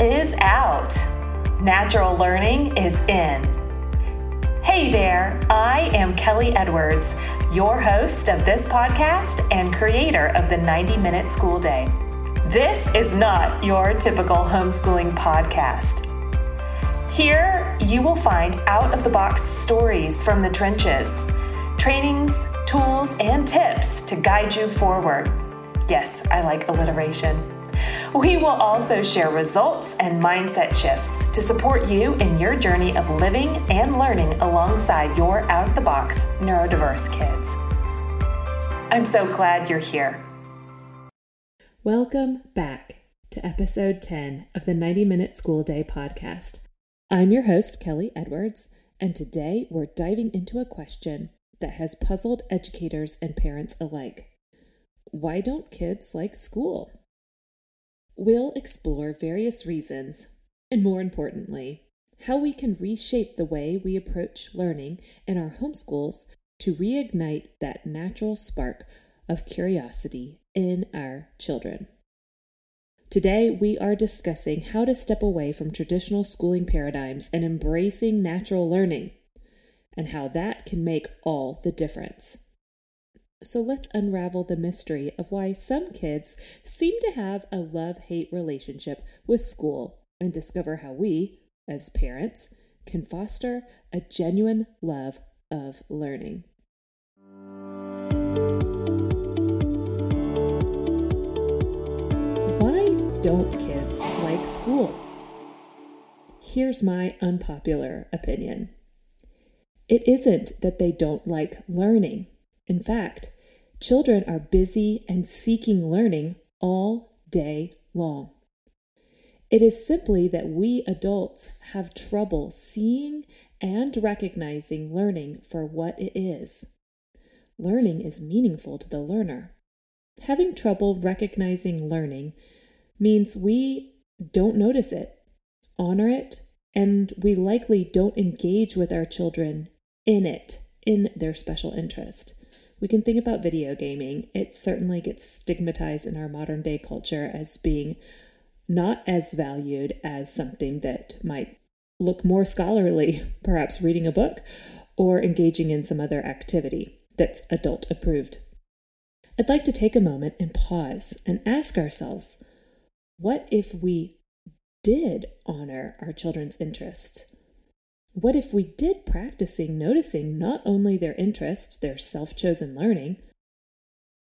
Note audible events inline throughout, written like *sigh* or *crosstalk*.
is out. Natural learning is in. Hey there, I am Kelly Edwards, your host of this podcast and creator of the 90 Minute School Day. This is not your typical homeschooling podcast. Here, you will find out of the box stories from the trenches, trainings, tools, and tips to guide you forward. Yes, I like alliteration. We will also share results and mindset shifts to support you in your journey of living and learning alongside your out of the box neurodiverse kids. I'm so glad you're here. Welcome back to episode 10 of the 90 Minute School Day podcast. I'm your host, Kelly Edwards, and today we're diving into a question that has puzzled educators and parents alike. Why don't kids like school? We'll explore various reasons, and more importantly, how we can reshape the way we approach learning in our homeschools to reignite that natural spark of curiosity in our children. Today, we are discussing how to step away from traditional schooling paradigms and embracing natural learning, and how that can make all the difference. So let's unravel the mystery of why some kids seem to have a love hate relationship with school and discover how we, as parents, can foster a genuine love of learning. Why don't kids like school? Here's my unpopular opinion it isn't that they don't like learning. In fact, children are busy and seeking learning all day long. It is simply that we adults have trouble seeing and recognizing learning for what it is. Learning is meaningful to the learner. Having trouble recognizing learning means we don't notice it, honor it, and we likely don't engage with our children in it, in their special interest. We can think about video gaming. It certainly gets stigmatized in our modern day culture as being not as valued as something that might look more scholarly, *laughs* perhaps reading a book or engaging in some other activity that's adult approved. I'd like to take a moment and pause and ask ourselves what if we did honor our children's interests? What if we did practicing noticing not only their interest, their self chosen learning,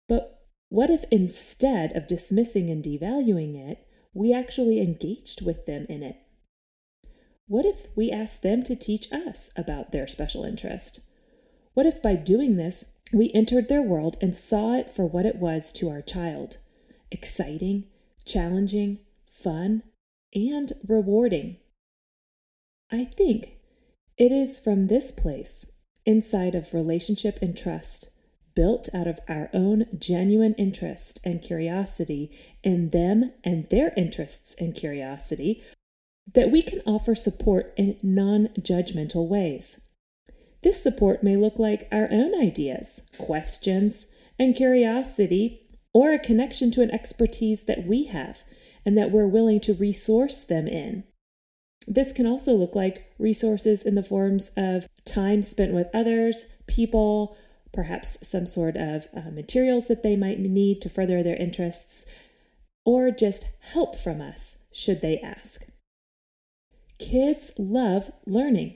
but what if instead of dismissing and devaluing it, we actually engaged with them in it? What if we asked them to teach us about their special interest? What if by doing this, we entered their world and saw it for what it was to our child exciting, challenging, fun, and rewarding? I think it is from this place, inside of relationship and trust, built out of our own genuine interest and curiosity in them and their interests and curiosity, that we can offer support in non judgmental ways. This support may look like our own ideas, questions, and curiosity, or a connection to an expertise that we have and that we're willing to resource them in. This can also look like resources in the forms of time spent with others, people, perhaps some sort of uh, materials that they might need to further their interests, or just help from us should they ask. Kids love learning.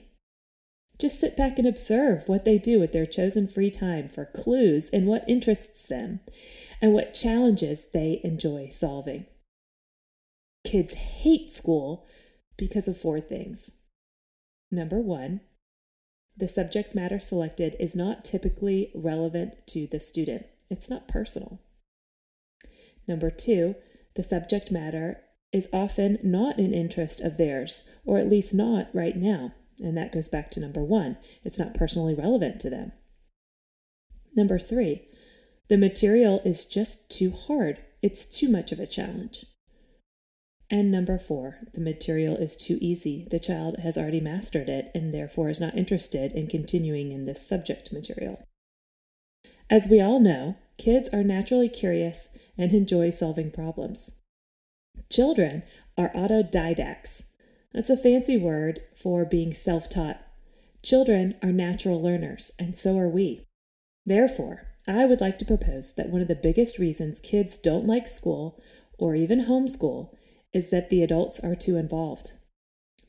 Just sit back and observe what they do with their chosen free time for clues in what interests them and what challenges they enjoy solving. Kids hate school because of four things. Number one, the subject matter selected is not typically relevant to the student, it's not personal. Number two, the subject matter is often not an interest of theirs, or at least not right now. And that goes back to number one it's not personally relevant to them. Number three, the material is just too hard, it's too much of a challenge. And number four, the material is too easy. The child has already mastered it and therefore is not interested in continuing in this subject material. As we all know, kids are naturally curious and enjoy solving problems. Children are autodidacts. That's a fancy word for being self taught. Children are natural learners, and so are we. Therefore, I would like to propose that one of the biggest reasons kids don't like school or even homeschool is that the adults are too involved.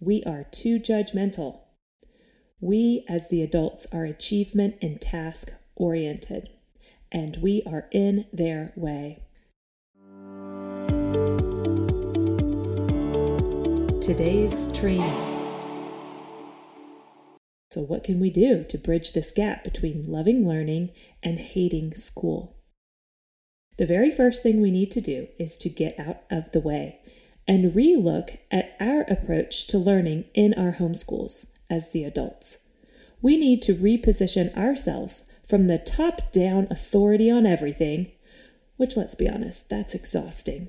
We are too judgmental. We, as the adults, are achievement and task oriented, and we are in their way. Today's training. So, what can we do to bridge this gap between loving learning and hating school? The very first thing we need to do is to get out of the way and relook at our approach to learning in our homeschools as the adults. We need to reposition ourselves from the top down authority on everything, which, let's be honest, that's exhausting,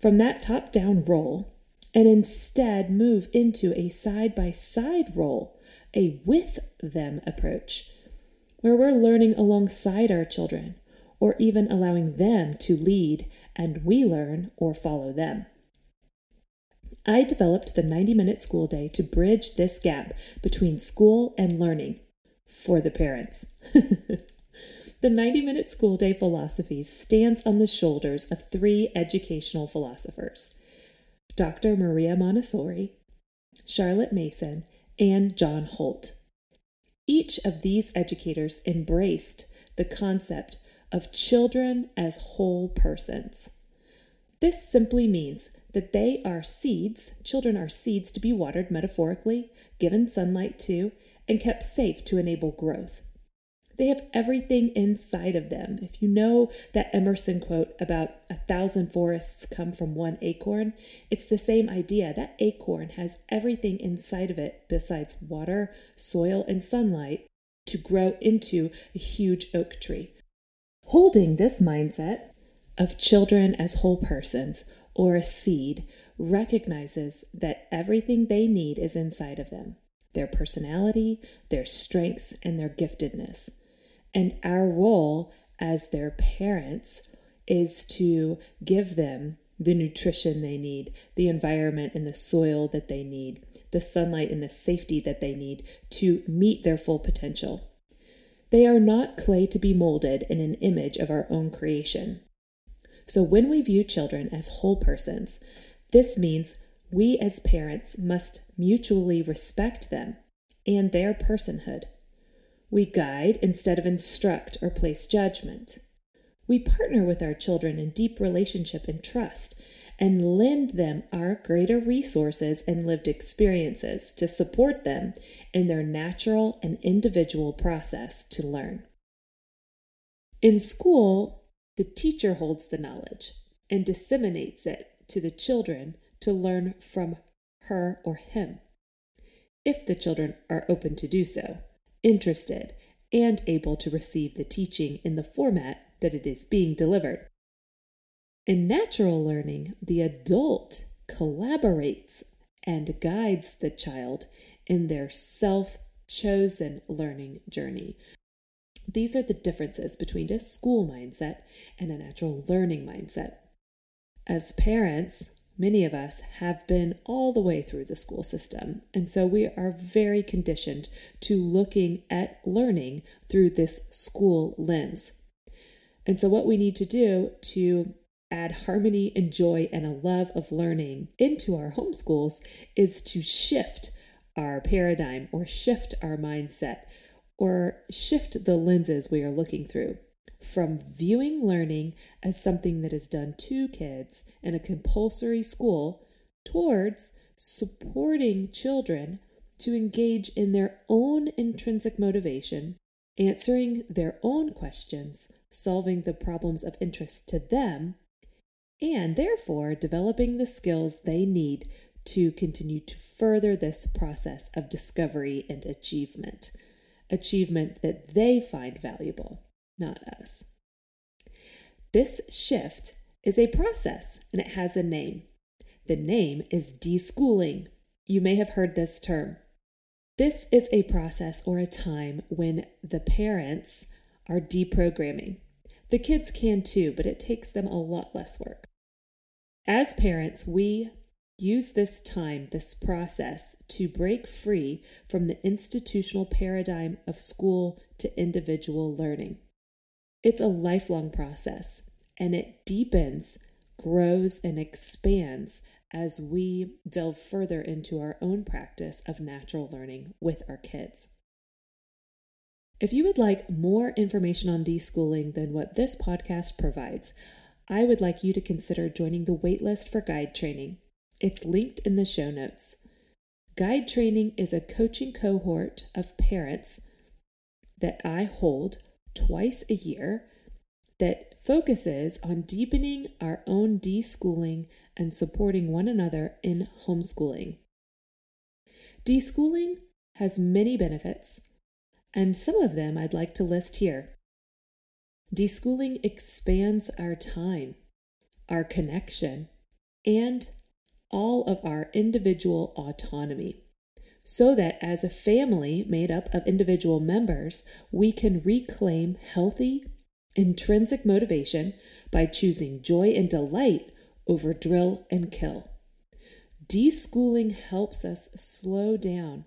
from that top down role, and instead move into a side by side role, a with them approach, where we're learning alongside our children, or even allowing them to lead and we learn or follow them. I developed the 90 minute school day to bridge this gap between school and learning for the parents. *laughs* the 90 minute school day philosophy stands on the shoulders of three educational philosophers Dr. Maria Montessori, Charlotte Mason, and John Holt. Each of these educators embraced the concept of children as whole persons. This simply means that they are seeds, children are seeds to be watered metaphorically, given sunlight to, and kept safe to enable growth. They have everything inside of them. If you know that Emerson quote about a thousand forests come from one acorn, it's the same idea. That acorn has everything inside of it besides water, soil, and sunlight to grow into a huge oak tree. Holding this mindset of children as whole persons or a seed recognizes that everything they need is inside of them their personality, their strengths, and their giftedness. And our role as their parents is to give them the nutrition they need, the environment and the soil that they need, the sunlight and the safety that they need to meet their full potential. They are not clay to be molded in an image of our own creation. So when we view children as whole persons, this means we as parents must mutually respect them and their personhood. We guide instead of instruct or place judgment. We partner with our children in deep relationship and trust and lend them our greater resources and lived experiences to support them in their natural and individual process to learn. In school, the teacher holds the knowledge and disseminates it to the children to learn from her or him. If the children are open to do so, interested, and able to receive the teaching in the format that it is being delivered. In natural learning, the adult collaborates and guides the child in their self chosen learning journey these are the differences between a school mindset and a natural learning mindset. As parents, many of us have been all the way through the school system, and so we are very conditioned to looking at learning through this school lens. And so, what we need to do to add harmony and joy and a love of learning into our homeschools is to shift our paradigm or shift our mindset or shift the lenses we are looking through from viewing learning as something that is done to kids in a compulsory school towards supporting children to engage in their own intrinsic motivation, answering their own questions, solving the problems of interest to them, and therefore developing the skills they need to continue to further this process of discovery and achievement achievement that they find valuable, not us. This shift is a process and it has a name. The name is deschooling. You may have heard this term. This is a process or a time when the parents are deprogramming. The kids can too, but it takes them a lot less work. As parents, we use this time, this process, to break free from the institutional paradigm of school to individual learning. It's a lifelong process and it deepens, grows, and expands as we delve further into our own practice of natural learning with our kids. If you would like more information on deschooling than what this podcast provides, I would like you to consider joining the waitlist for guide training. It's linked in the show notes. Guide training is a coaching cohort of parents that I hold twice a year that focuses on deepening our own deschooling and supporting one another in homeschooling. Deschooling has many benefits, and some of them I'd like to list here. Deschooling expands our time, our connection, and all of our individual autonomy so that as a family made up of individual members, we can reclaim healthy, intrinsic motivation by choosing joy and delight over drill and kill. Deschooling helps us slow down,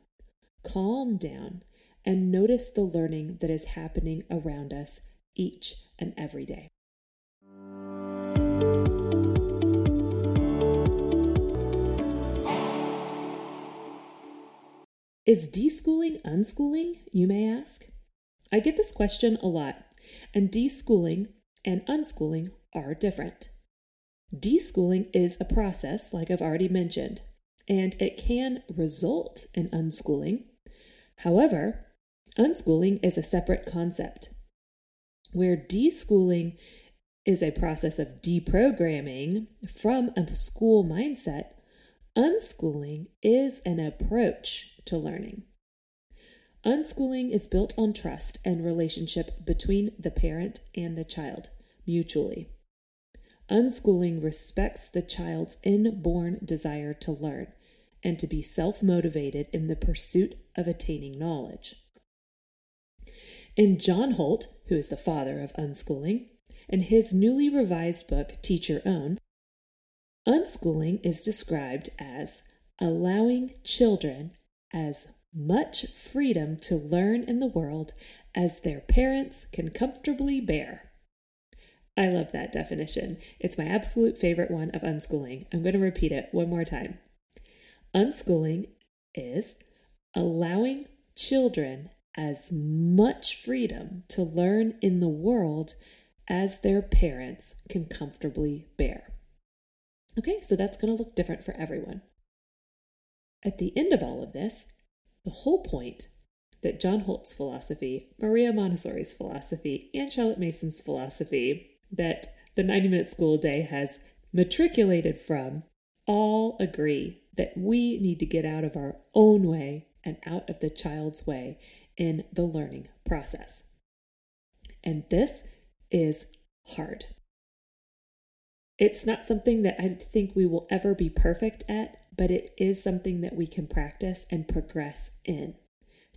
calm down, and notice the learning that is happening around us each and every day. Is deschooling unschooling, you may ask? I get this question a lot, and deschooling and unschooling are different. Deschooling is a process, like I've already mentioned, and it can result in unschooling. However, unschooling is a separate concept, where deschooling is a process of deprogramming from a school mindset. Unschooling is an approach to learning. Unschooling is built on trust and relationship between the parent and the child mutually. Unschooling respects the child's inborn desire to learn and to be self motivated in the pursuit of attaining knowledge. In John Holt, who is the father of unschooling, in his newly revised book, Teach Your Own, unschooling is described as allowing children as much freedom to learn in the world as their parents can comfortably bear. I love that definition. It's my absolute favorite one of unschooling. I'm going to repeat it one more time. Unschooling is allowing children as much freedom to learn in the world as their parents can comfortably bear. Okay, so that's going to look different for everyone. At the end of all of this, the whole point that John Holt's philosophy, Maria Montessori's philosophy, and Charlotte Mason's philosophy that the 90 minute school day has matriculated from all agree that we need to get out of our own way and out of the child's way in the learning process. And this is hard. It's not something that I think we will ever be perfect at, but it is something that we can practice and progress in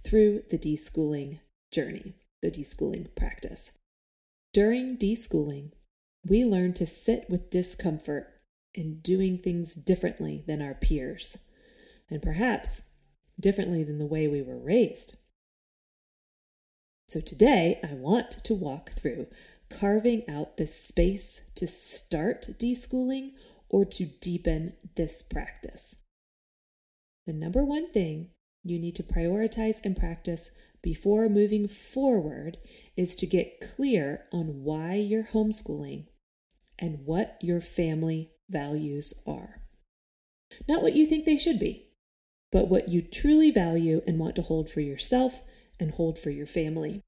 through the deschooling journey, the deschooling practice. During deschooling, we learn to sit with discomfort in doing things differently than our peers, and perhaps differently than the way we were raised. So today, I want to walk through carving out the space to start deschooling or to deepen this practice. The number one thing you need to prioritize and practice before moving forward is to get clear on why you're homeschooling and what your family values are. Not what you think they should be, but what you truly value and want to hold for yourself and hold for your family.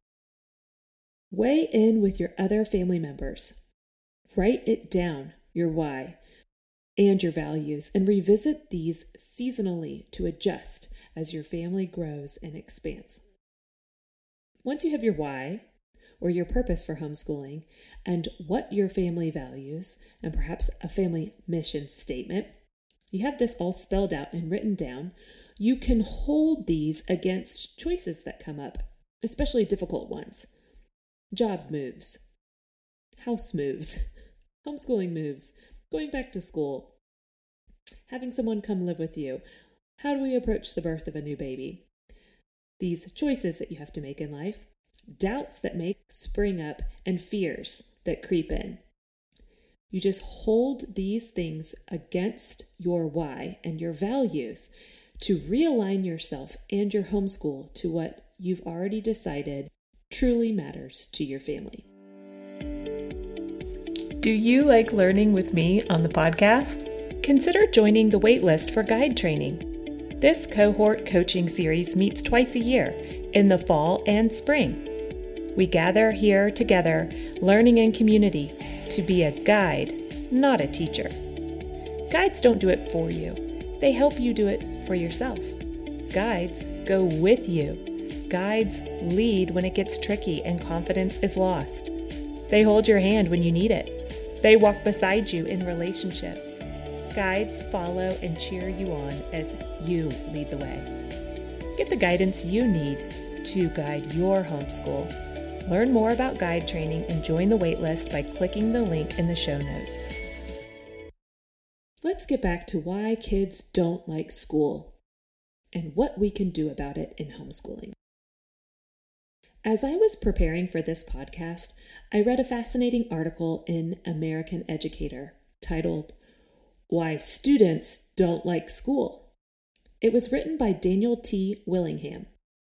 Weigh in with your other family members. Write it down, your why, and your values, and revisit these seasonally to adjust as your family grows and expands. Once you have your why, or your purpose for homeschooling, and what your family values, and perhaps a family mission statement, you have this all spelled out and written down. You can hold these against choices that come up, especially difficult ones job moves, house moves, *laughs* homeschooling moves, going back to school, having someone come live with you. How do we approach the birth of a new baby? These choices that you have to make in life, doubts that may spring up, and fears that creep in. You just hold these things against your why and your values to realign yourself and your homeschool to what you've already decided truly matters to your family. Do you like learning with me on the podcast? Consider joining the waitlist for guide training. This cohort coaching series meets twice a year in the fall and spring. We gather here together, learning in community, to be a guide, not a teacher. Guides don't do it for you, they help you do it for yourself. Guides go with you. Guides lead when it gets tricky and confidence is lost. They hold your hand when you need it. They walk beside you in relationship. Guides follow and cheer you on as you lead the way. Get the guidance you need to guide your homeschool. Learn more about guide training and join the waitlist by clicking the link in the show notes. Let's get back to why kids don't like school and what we can do about it in homeschooling. As I was preparing for this podcast, I read a fascinating article in American Educator titled, Why Students Don't Like School. It was written by Daniel T. Willingham,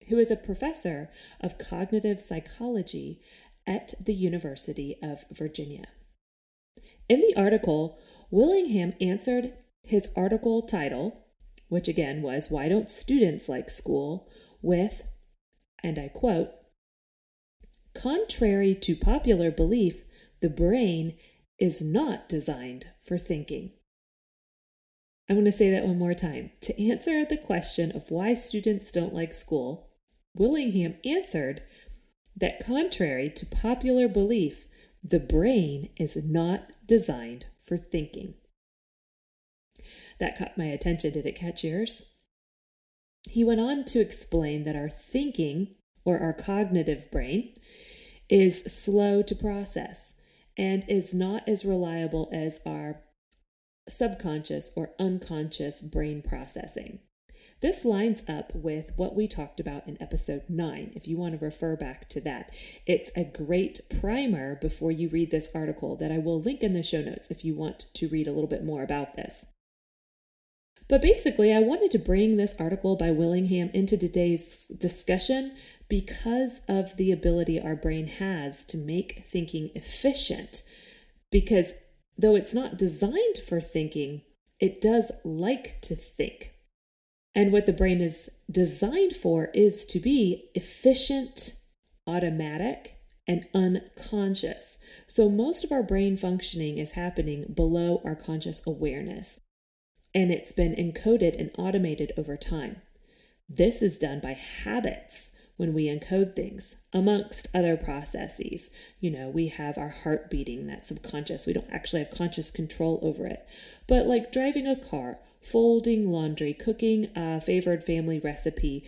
who is a professor of cognitive psychology at the University of Virginia. In the article, Willingham answered his article title, which again was Why Don't Students Like School, with, and I quote, Contrary to popular belief, the brain is not designed for thinking. I want to say that one more time. To answer the question of why students don't like school, Willingham answered that contrary to popular belief, the brain is not designed for thinking. That caught my attention. Did it catch yours? He went on to explain that our thinking or our cognitive brain, is slow to process and is not as reliable as our subconscious or unconscious brain processing. This lines up with what we talked about in episode 9, if you want to refer back to that. It's a great primer before you read this article that I will link in the show notes if you want to read a little bit more about this. But basically, I wanted to bring this article by Willingham into today's discussion because of the ability our brain has to make thinking efficient. Because though it's not designed for thinking, it does like to think. And what the brain is designed for is to be efficient, automatic, and unconscious. So most of our brain functioning is happening below our conscious awareness. And it's been encoded and automated over time. This is done by habits when we encode things, amongst other processes. You know, we have our heart beating, that's subconscious. We don't actually have conscious control over it. But like driving a car, folding laundry, cooking a favored family recipe,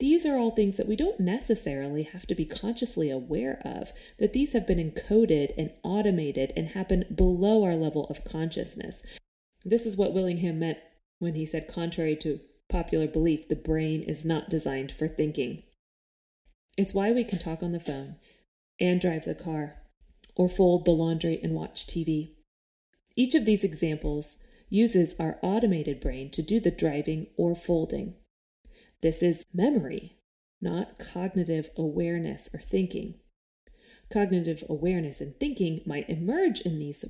these are all things that we don't necessarily have to be consciously aware of, that these have been encoded and automated and happen below our level of consciousness. This is what Willingham meant when he said, contrary to popular belief, the brain is not designed for thinking. It's why we can talk on the phone and drive the car or fold the laundry and watch TV. Each of these examples uses our automated brain to do the driving or folding. This is memory, not cognitive awareness or thinking. Cognitive awareness and thinking might emerge in these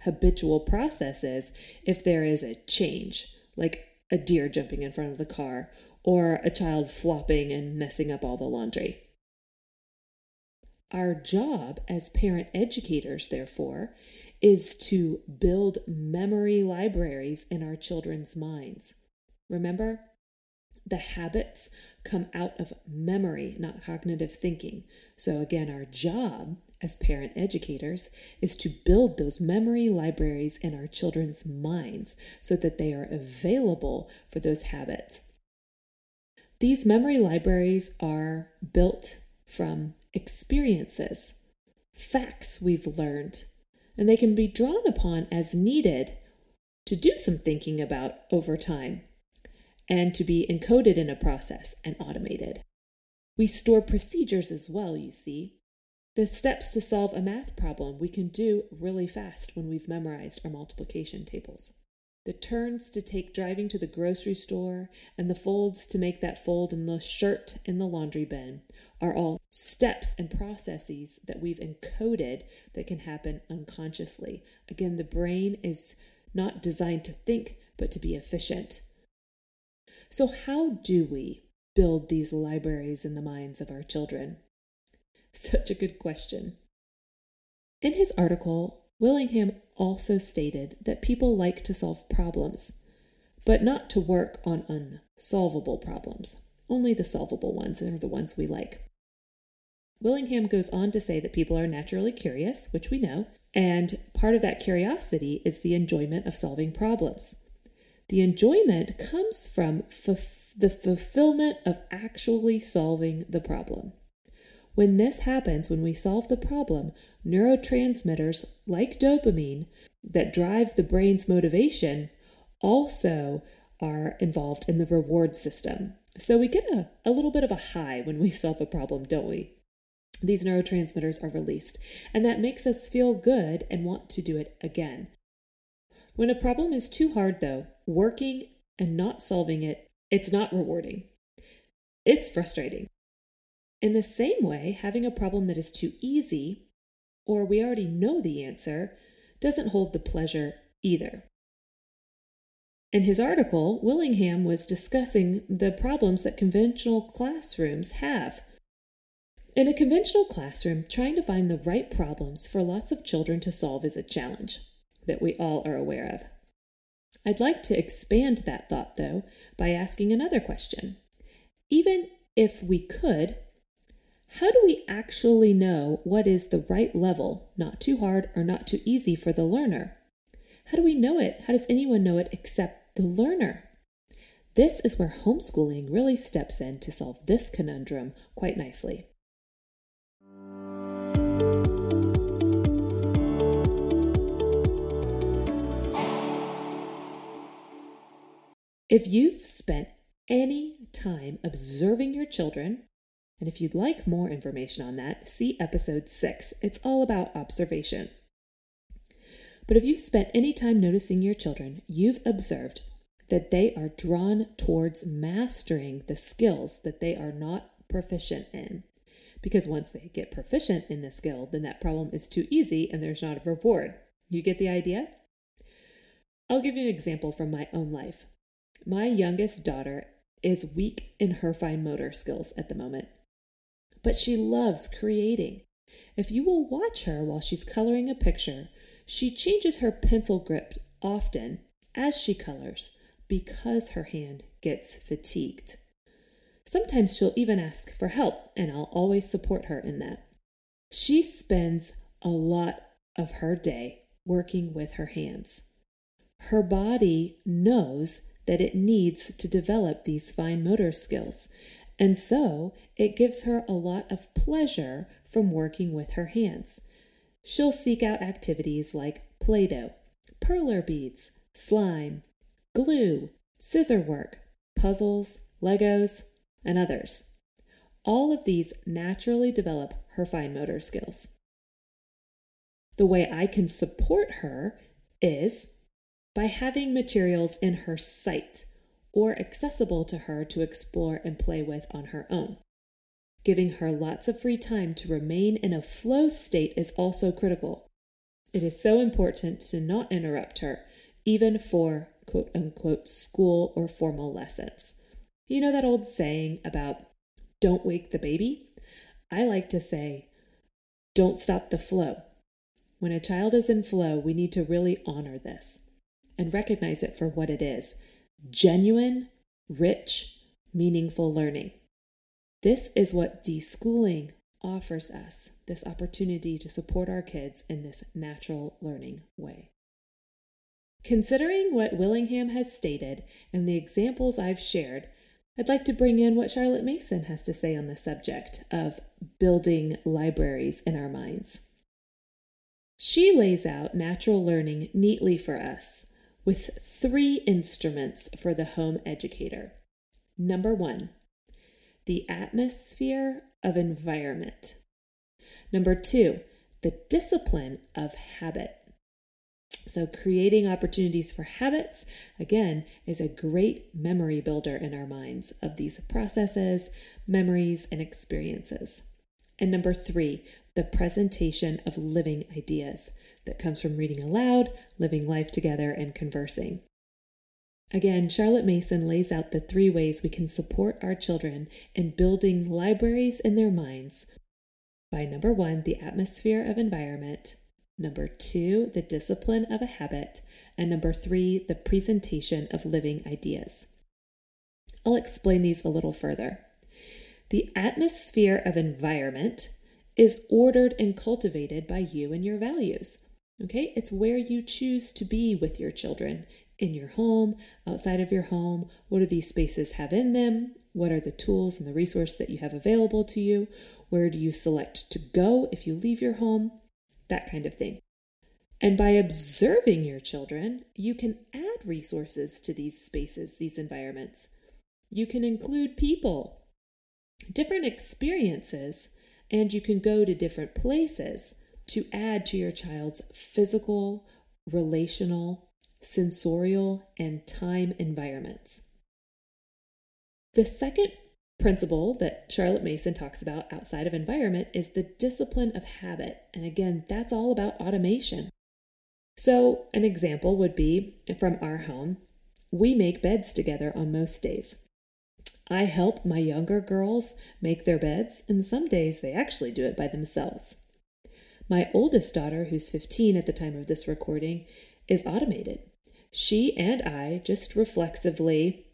habitual processes if there is a change, like a deer jumping in front of the car or a child flopping and messing up all the laundry. Our job as parent educators, therefore, is to build memory libraries in our children's minds. Remember, the habits come out of memory, not cognitive thinking. So, again, our job as parent educators is to build those memory libraries in our children's minds so that they are available for those habits. These memory libraries are built from experiences, facts we've learned, and they can be drawn upon as needed to do some thinking about over time and to be encoded in a process and automated. We store procedures as well, you see. The steps to solve a math problem we can do really fast when we've memorized our multiplication tables. The turns to take driving to the grocery store and the folds to make that fold in the shirt in the laundry bin are all steps and processes that we've encoded that can happen unconsciously. Again, the brain is not designed to think, but to be efficient. So, how do we build these libraries in the minds of our children? *laughs* Such a good question. In his article, Willingham also stated that people like to solve problems, but not to work on unsolvable problems. Only the solvable ones are the ones we like. Willingham goes on to say that people are naturally curious, which we know, and part of that curiosity is the enjoyment of solving problems. The enjoyment comes from f- the fulfillment of actually solving the problem. When this happens, when we solve the problem, neurotransmitters like dopamine that drive the brain's motivation also are involved in the reward system. So we get a, a little bit of a high when we *laughs* solve a problem, don't we? These neurotransmitters are released, and that makes us feel good and want to do it again. When a problem is too hard, though, working and not solving it, it's not rewarding. It's frustrating. In the same way, having a problem that is too easy, or we already know the answer, doesn't hold the pleasure either. In his article, Willingham was discussing the problems that conventional classrooms have. In a conventional classroom, trying to find the right problems for lots of children to solve is a challenge that we all are aware of. I'd like to expand that thought, though, by asking another question. Even if we could, how do we actually know what is the right level, not too hard or not too easy for the learner? How do we know it? How does anyone know it except the learner? This is where homeschooling really steps in to solve this conundrum quite nicely. If you've spent any time observing your children, and if you'd like more information on that, see episode six. It's all about observation. But if you've spent any time noticing your children, you've observed that they are drawn towards mastering the skills that they are not proficient in. Because once they get proficient in the skill, then that problem is too easy and there's not a reward. You get the idea? I'll give you an example from my own life. My youngest daughter is weak in her fine motor skills at the moment but she loves creating. If you will watch her while she's coloring a picture, she changes her pencil grip often as she colors because her hand gets fatigued. Sometimes she'll even ask for help, and I'll always support her in that. She spends a lot of her day working with her hands. Her body knows that it needs to develop these fine motor skills, and so it gives her a lot of pleasure from working with her hands. She'll seek out activities like Play Doh, perler beads, slime, glue, scissor work, puzzles, Legos, and others. All of these naturally develop her fine motor skills. The way I can support her is by having materials in her sight or accessible to her to explore and play with on her own. Giving her lots of free time to remain in a flow state is also critical. It is so important to not interrupt her, even for quote unquote school or formal lessons. You know that old saying about don't wake the baby? I like to say, don't stop the flow. When a child is in flow, we need to really honor this and recognize it for what it is genuine, rich, meaningful learning. This is what deschooling offers us this opportunity to support our kids in this natural learning way. Considering what Willingham has stated and the examples I've shared, I'd like to bring in what Charlotte Mason has to say on the subject of building libraries in our minds. She lays out natural learning neatly for us with three instruments for the home educator. Number one, the atmosphere of environment. Number two, the discipline of habit. So, creating opportunities for habits, again, is a great memory builder in our minds of these processes, memories, and experiences. And number three, the presentation of living ideas that comes from reading aloud, living life together, and conversing. Again, Charlotte Mason lays out the three ways we can support our children in building libraries in their minds by number one, the atmosphere of environment, number two, the discipline of a habit, and number three, the presentation of living ideas. I'll explain these a little further. The atmosphere of environment is ordered and cultivated by you and your values. Okay, it's where you choose to be with your children in your home, outside of your home. What do these spaces have in them? What are the tools and the resource that you have available to you? Where do you select to go if you leave your home? That kind of thing. And by observing your children, you can add resources to these spaces, these environments. You can include people, different experiences, and you can go to different places to add to your child's physical, relational, sensorial, and time environments. The second principle that Charlotte Mason talks about outside of environment is the discipline of habit. And again, that's all about automation. So, an example would be from our home, we make beds together on most days. I help my younger girls make their beds, and some days they actually do it by themselves. My oldest daughter, who's 15 at the time of this recording, is automated. She and I just reflexively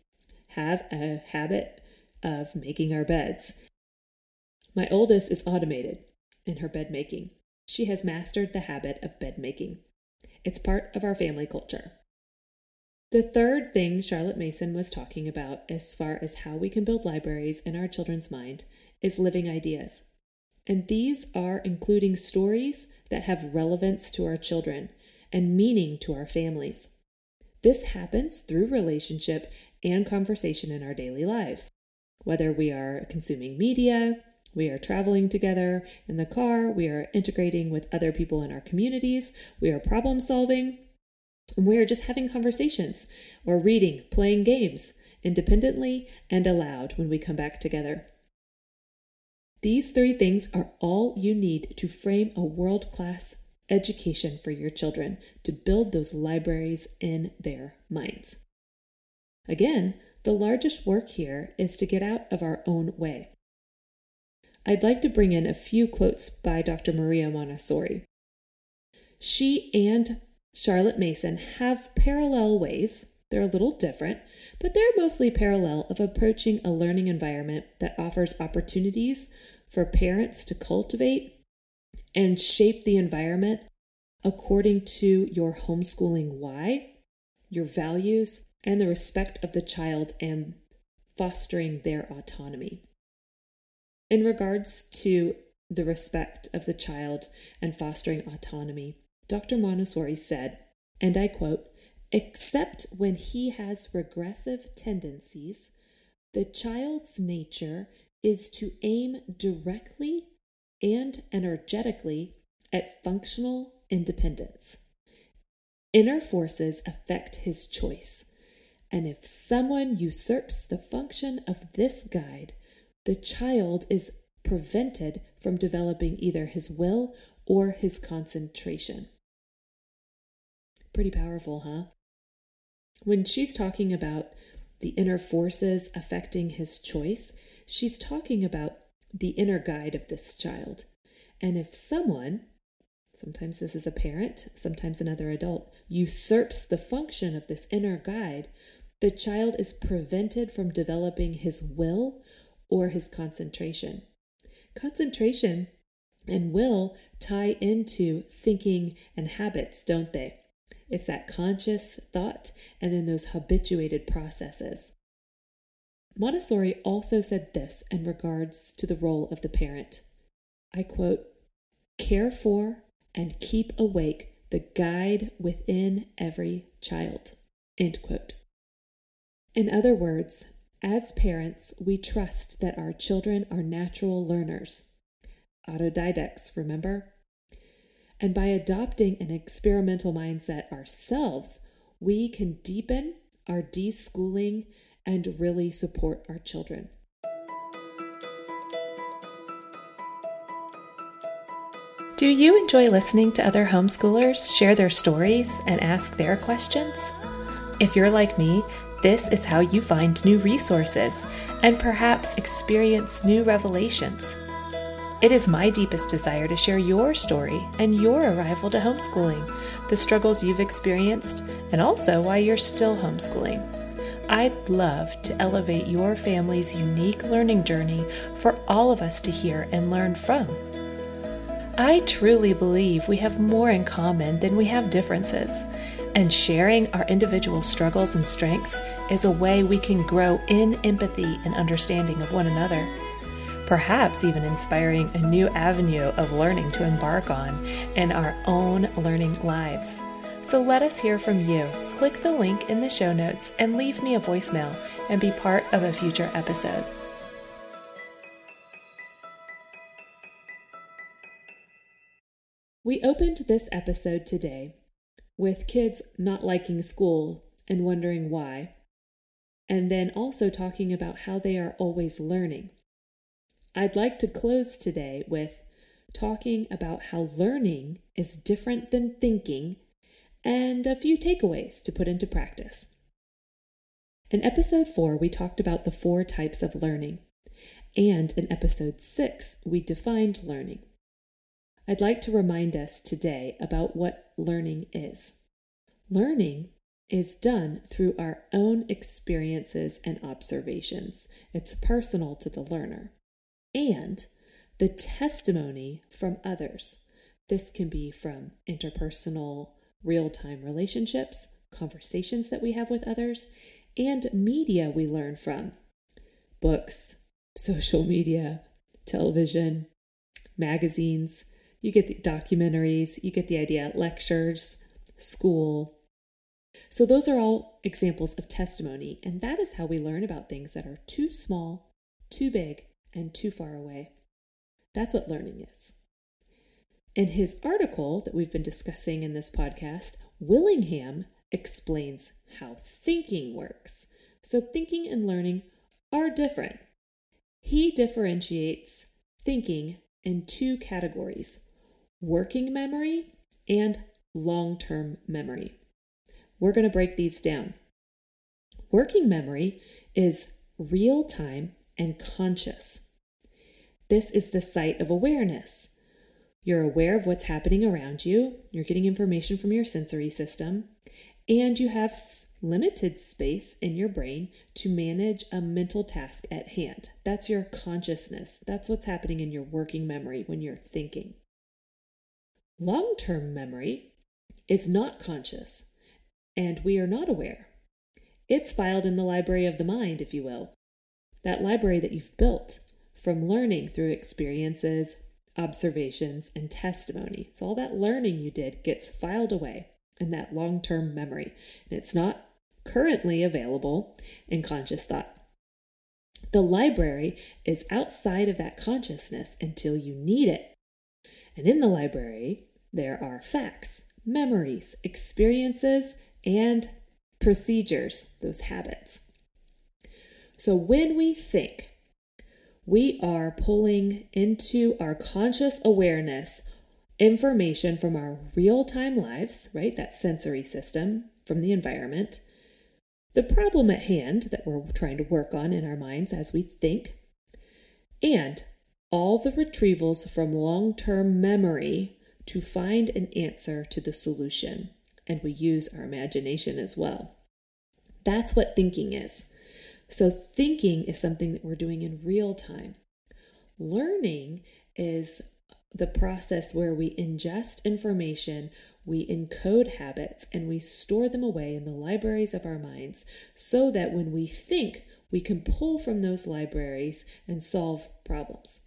have a habit of making our beds. My oldest is automated in her bed making. She has mastered the habit of bed making. It's part of our family culture. The third thing Charlotte Mason was talking about, as far as how we can build libraries in our children's mind, is living ideas. And these are including stories that have relevance to our children and meaning to our families. This happens through relationship and conversation in our daily lives. Whether we are consuming media, we are traveling together in the car, we are integrating with other people in our communities, we are problem solving, and we are just having conversations or reading, playing games independently and aloud when we come back together. These three things are all you need to frame a world class education for your children to build those libraries in their minds. Again, the largest work here is to get out of our own way. I'd like to bring in a few quotes by Dr. Maria Montessori. She and Charlotte Mason have parallel ways, they're a little different, but they're mostly parallel of approaching a learning environment that offers opportunities for parents to cultivate and shape the environment according to your homeschooling why, your values, and the respect of the child and fostering their autonomy. In regards to the respect of the child and fostering autonomy, Dr. Montessori said, and I quote, except when he has regressive tendencies, the child's nature is to aim directly and energetically at functional independence. Inner forces affect his choice, and if someone usurps the function of this guide, the child is prevented from developing either his will or his concentration. Pretty powerful, huh? When she's talking about the inner forces affecting his choice, she's talking about the inner guide of this child. And if someone, sometimes this is a parent, sometimes another adult, usurps the function of this inner guide, the child is prevented from developing his will or his concentration. Concentration and will tie into thinking and habits, don't they? It's that conscious thought and then those habituated processes. Montessori also said this in regards to the role of the parent. I quote, care for and keep awake the guide within every child. End quote. In other words, as parents, we trust that our children are natural learners. Autodidacts, remember? And by adopting an experimental mindset ourselves, we can deepen our deschooling and really support our children. Do you enjoy listening to other homeschoolers share their stories and ask their questions? If you're like me, this is how you find new resources and perhaps experience new revelations. It is my deepest desire to share your story and your arrival to homeschooling, the struggles you've experienced, and also why you're still homeschooling. I'd love to elevate your family's unique learning journey for all of us to hear and learn from. I truly believe we have more in common than we have differences, and sharing our individual struggles and strengths is a way we can grow in empathy and understanding of one another. Perhaps even inspiring a new avenue of learning to embark on in our own learning lives. So let us hear from you. Click the link in the show notes and leave me a voicemail and be part of a future episode. We opened this episode today with kids not liking school and wondering why, and then also talking about how they are always learning. I'd like to close today with talking about how learning is different than thinking and a few takeaways to put into practice. In episode 4, we talked about the four types of learning, and in episode 6, we defined learning. I'd like to remind us today about what learning is. Learning is done through our own experiences and observations. It's personal to the learner. And the testimony from others. This can be from interpersonal, real time relationships, conversations that we have with others, and media we learn from books, *laughs* social media, television, magazines, you get the documentaries, you get the idea, lectures, school. So, those are all examples of testimony, and that is how we learn about things that are too small, too big, and too far away. That's what learning is. In his article that we've been discussing in this podcast, Willingham explains how thinking works. So, thinking and learning are different. He differentiates thinking in two categories working memory and long term memory. We're going to break these down. Working memory is real time and conscious. This is the site of awareness. You're aware of what's happening around you, you're getting information from your sensory system, and you have limited space in your brain to manage a mental task at hand. That's your consciousness. That's what's happening in your working memory when you're thinking. Long term memory is not conscious, and we are not aware. It's filed in the library of the mind, if you will. That library that you've built from learning through experiences, observations, and testimony. So, all that learning you did gets filed away in that long term memory, and it's not currently available in conscious thought. The library is outside of that consciousness until you need it. And in the library, there are facts, memories, experiences, and procedures, those habits. So when we think, we are pulling into our conscious awareness information from our real time lives, right? That sensory system from the environment. The problem at hand that we're trying to work on in our minds as we think, and all the retrievals from long term memory to find an answer to the solution. And we use our imagination as well. That's what thinking is. So, thinking is something that we're doing in real time. Learning is the process where we ingest information, we encode habits, and we store them away in the libraries of our minds so that when we think, we can pull from those libraries and solve problems.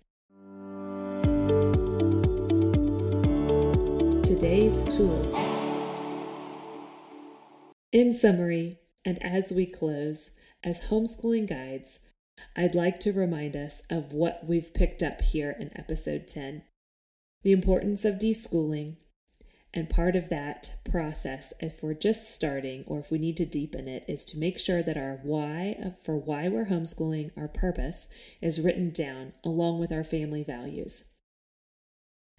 today's tool. In summary, And as we close, as homeschooling guides, I'd like to remind us of what we've picked up here in episode 10 the importance of deschooling. And part of that process, if we're just starting or if we need to deepen it, is to make sure that our why for why we're homeschooling, our purpose, is written down along with our family values.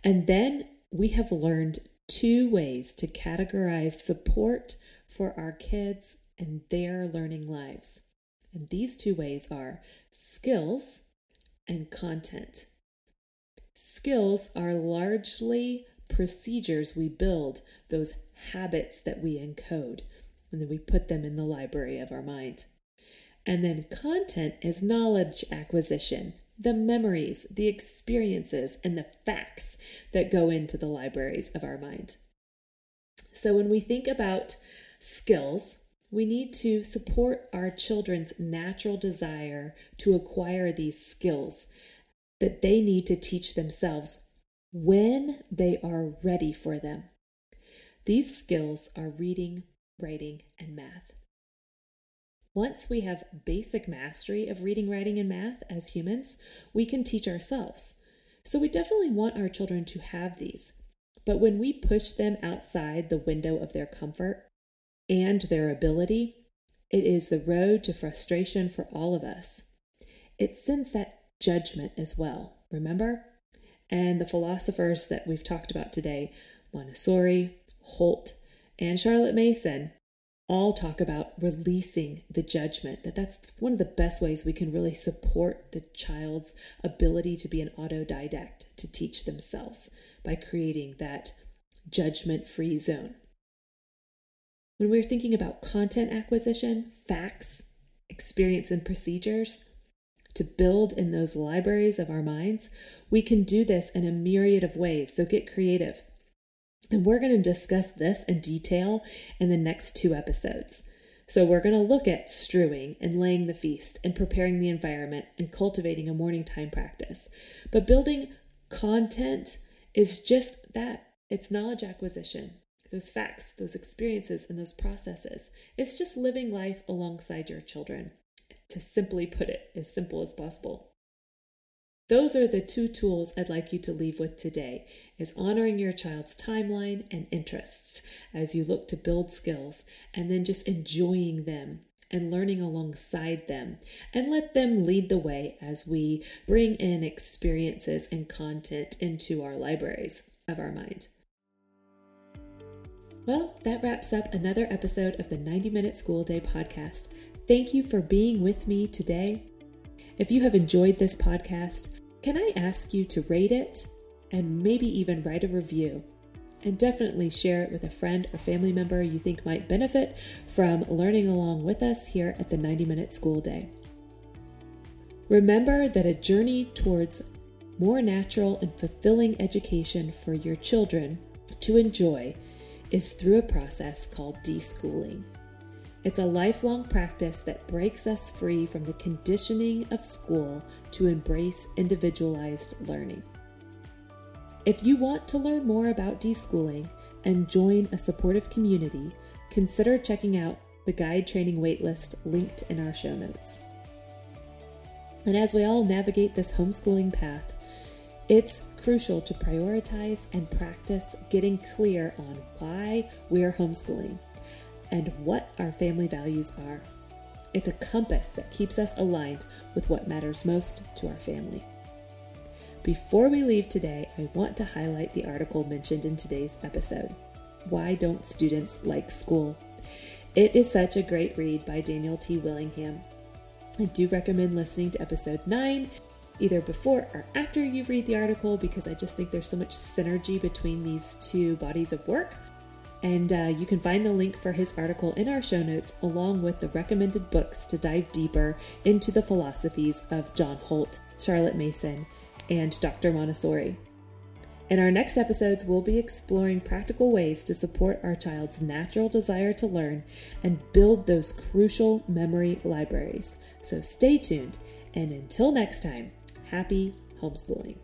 And then we have learned two ways to categorize support for our kids and their learning lives. And these two ways are skills and content. Skills are largely procedures we build, those habits that we encode, and then we put them in the library of our mind. And then content is knowledge acquisition, the memories, the experiences, and the facts that go into the libraries of our mind. So when we think about skills, we need to support our children's natural desire to acquire these skills that they need to teach themselves when they are ready for them. These skills are reading, writing, and math. Once we have basic mastery of reading, writing, and math as humans, we can teach ourselves. So we definitely want our children to have these. But when we push them outside the window of their comfort, and their ability, it is the road to frustration for all of us. It sends that judgment as well, remember? And the philosophers that we've talked about today, Montessori, Holt, and Charlotte Mason, all talk about releasing the judgment that that's one of the best ways we can really support the child's ability to be an autodidact to teach themselves by creating that judgment free zone when we're thinking about content acquisition, facts, experience, and procedures to build in those libraries of our minds, we can do this in a myriad of ways. So get creative. And we're going to discuss this in detail in the next two episodes. So, we're going to look at strewing and laying the feast and preparing the environment and cultivating a morning time practice. But building content is just that it's knowledge acquisition those facts, those experiences, and those processes. It's just living life alongside your children, to simply put it as simple as possible. Those are the two tools I'd like you to leave with today is honoring your child's timeline and interests as you look to build skills and then just enjoying them and learning alongside them and let them lead the way as we bring in experiences and content into our libraries of our mind. Well, that wraps up another episode of the 90 Minute School Day podcast. Thank you for being with me today. If you have enjoyed this podcast, can I ask you to rate it and maybe even write a review? And definitely share it with a friend or family member you think might benefit from learning along with us here at the 90 Minute School Day. Remember that a journey towards more natural and fulfilling education for your children to enjoy is through a process called deschooling. It's a lifelong practice that breaks us free from the conditioning of school to embrace individualized learning. If you want to learn more about deschooling and join a supportive community, consider checking out the guide training waitlist linked in our show notes. And as we all navigate this homeschooling path, it's crucial to prioritize and practice getting clear on why we're homeschooling and what our family values are. It's a compass that keeps us aligned with what matters most to our family. Before we leave today, I want to highlight the article mentioned in today's episode Why Don't Students Like School? It is such a great read by Daniel T. Willingham. I do recommend listening to episode 9 either before or after you read the article because I just think there's so much synergy between these two bodies of work. And uh, you can find the link for his article in our show notes, along with the recommended books to dive deeper into the philosophies of John Holt, Charlotte Mason, and Dr. Montessori. In our next episodes, we'll be exploring practical ways to support our child's natural desire to learn and build those crucial memory libraries. So stay tuned, and until next time, happy homeschooling.